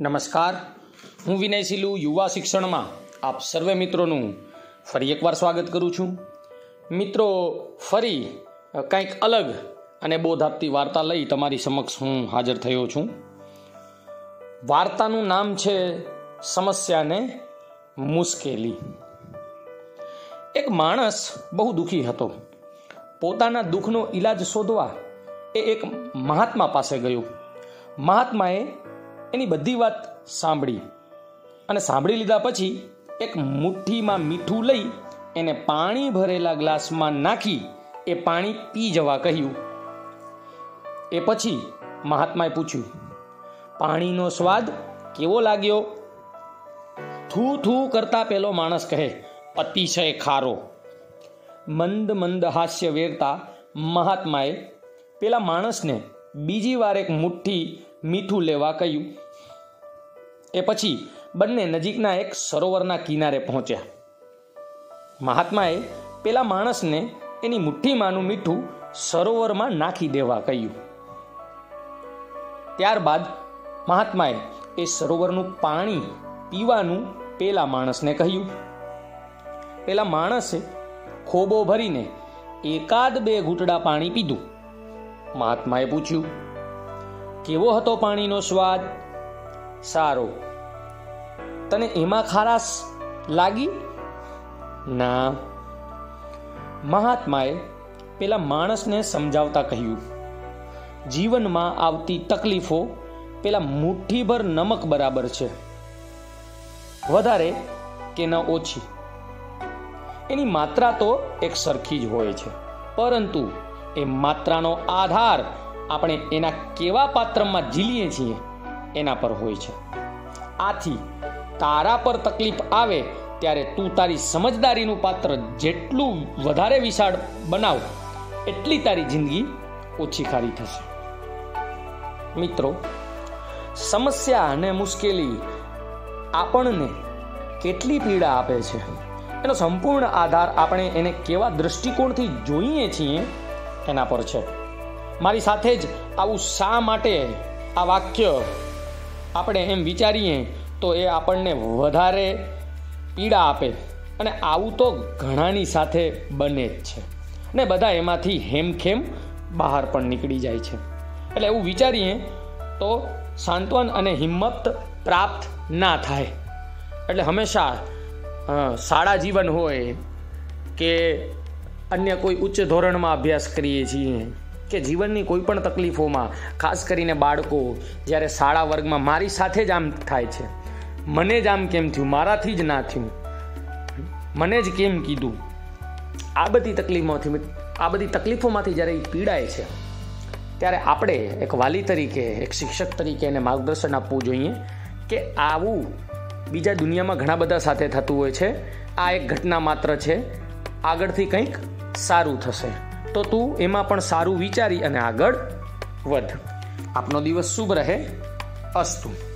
નમસ્કાર. હું વિનય સિલુ, યુવા શિક્ષણમાં આપ સર્વે મિત્રોનું ફરી એકવાર સ્વાગત કરું છું. મિત્રો, ફરી કંઈક અલગ અને બોધ આપતી વાર્તા લઈ તમારી સમક્ષ હું હાજર થયો છું. વાર્તાનું નામ છે સમસ્યાને મુશ્કેલી. એક માણસ બહુ દુઃખી હતો. પોતાના દુઃખનો ઈલાજ શોધવા એ એક મહાત્મા પાસે ગયો. મહાત્માએ એની બધી વાત સાંભળી. અને સાંભળી લીધા પછી એક મુઠ્ઠીમાં મીઠું લઈ એને પાણી ભરેલા ગ્લાસમાં નાખી એ પાણી પી જવા કહ્યું. એ પછી મહાત્માએ પૂછ્યું, પાણીનો સ્વાદ કેવો લાગ્યો? થૂ થૂ કરતા પેલો માણસ કહે, અતિશય ખારો. મંદ મંદ હાસ્ય વેરતા મહાત્માએ પેલા માણસને બીજી વાર એક મુઠ્ઠી મીઠું લેવા કહ્યું. એ પછી બંને નજીકના એક સરોવરના કિનારે પહોંચ્યા. મહાત્માએ પેલા માણસને એની મુઠ્ઠીમાંનું મીઠું સરોવરમાં નાખી દેવા કહ્યું. ત્યારબાદ મહાત્માએ એ સરોવરનું પાણી પીવાનું પેલા માણસને કહ્યું. પેલા માણસે ખોબો ભરીને એકાદ બે ઘૂંટડા પાણી પીધું. મહાત્માએ પૂછ્યું કેવો હતો પાણીનો સ્વાદ? સારો. તને એમાં ખારાશ લાગી? ના. મહાત્માએ પેલા માણસને સમજાવતા કહ્યું, જીવનમાં આવતી તકલીફો પેલા મુઠ્ઠીભર નમક બરાબર છે. વધારે કે ન ઓછી. એની માત્રા તો એક સરખી જ હોય છે, પરંતુ એ માત્રાનો આધાર આપણે એના કેવા પાત્રમાં ઝીલીએ છીએ એના પર હોય છે. આથી તારા પર તકલીફ આવે ત્યારે તું તારી સમજદારીનું પાત્ર જેટલું વધારે વિશાળ બનાવ, એટલી તારી જિંદગી ઓછી ખારી થશે. મિત્રો, સમસ્યા અને મુશ્કેલી આપણને કેટલી પીડા આપે છે? એનો સંપૂર્ણ આધાર આપણે એને કેવા દૃષ્ટિકોણથી જોઈએ છીએ એના પર છે. મારી સાથે જ આવું શા માટે આ વાક્ય આપણે એમ વિચારીએ તો એ આપણને વધારે પીડા આપે અને આવું તો ઘણાની સાથે બને જ છે. ને બધા એમાંથી હેમખેમ બહાર પણ નીકળી જાય છે. એટલે એવું વિચારીએ તો સાંત્વન અને હિંમત પ્રાપ્ત ના થાય. એટલે હંમેશા શાળા જીવન હોય કે અન્ય કોઈ ઉચ્ચ ધોરણમાં અભ્યાસ કરીએ છીએ. કે જીવનની કોઈ પણ તકલીફોમાં, ખાસ કરીને બાળકો, જ્યારે શાળા વર્ગમાં મારી સાથે જ આમ થાય છે. મને જ આમ કેમ થયું? મારાથી જ ના થયું. મને જ કેમ કીધું? આ બધી તકલીફોમાંથી આ બધી તકલીફોમાંથી જ્યારે એ પીડાય છે, ત્યારે આપણે એક વાલી તરીકે, એક શિક્ષક તરીકે એને માર્ગદર્શન આપવું જોઈએ કે આવું બીજા દુનિયામાં ઘણા બધા સાથે થતું હોય છે. આ એક ઘટના માત્ર છે. આગળથી કંઈક સારું થશે. તો તું એમાં પણ સારું વિચારી અને આગળ વધ. આપનો દિવસ શુભ રહે. અસ્તુ.